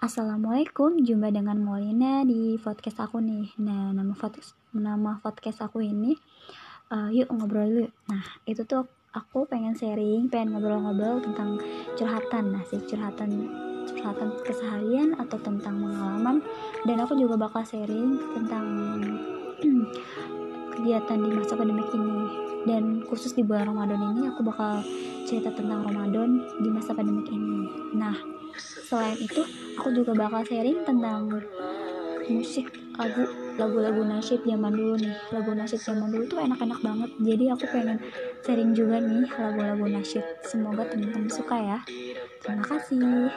Assalamualaikum, jumpa dengan Molina di podcast aku nih. Nah, nama podcast nama podcast aku ini uh, yuk ngobrol dulu. Nah, itu tuh aku pengen sharing, pengen ngobrol-ngobrol tentang curhatan. Nah, sih curhatan curhatan keseharian atau tentang pengalaman dan aku juga bakal sharing tentang kegiatan di masa pandemi ini. Dan khusus di bulan Ramadan ini aku bakal cerita tentang Ramadan di masa pandemi ini. Nah, selain itu aku juga bakal sharing tentang musik lagu lagu-lagu nasyid zaman dulu nih. Lagu nasyid zaman dulu tuh enak-enak banget. Jadi aku pengen sharing juga nih lagu-lagu nasyid semoga teman-teman suka ya. Terima kasih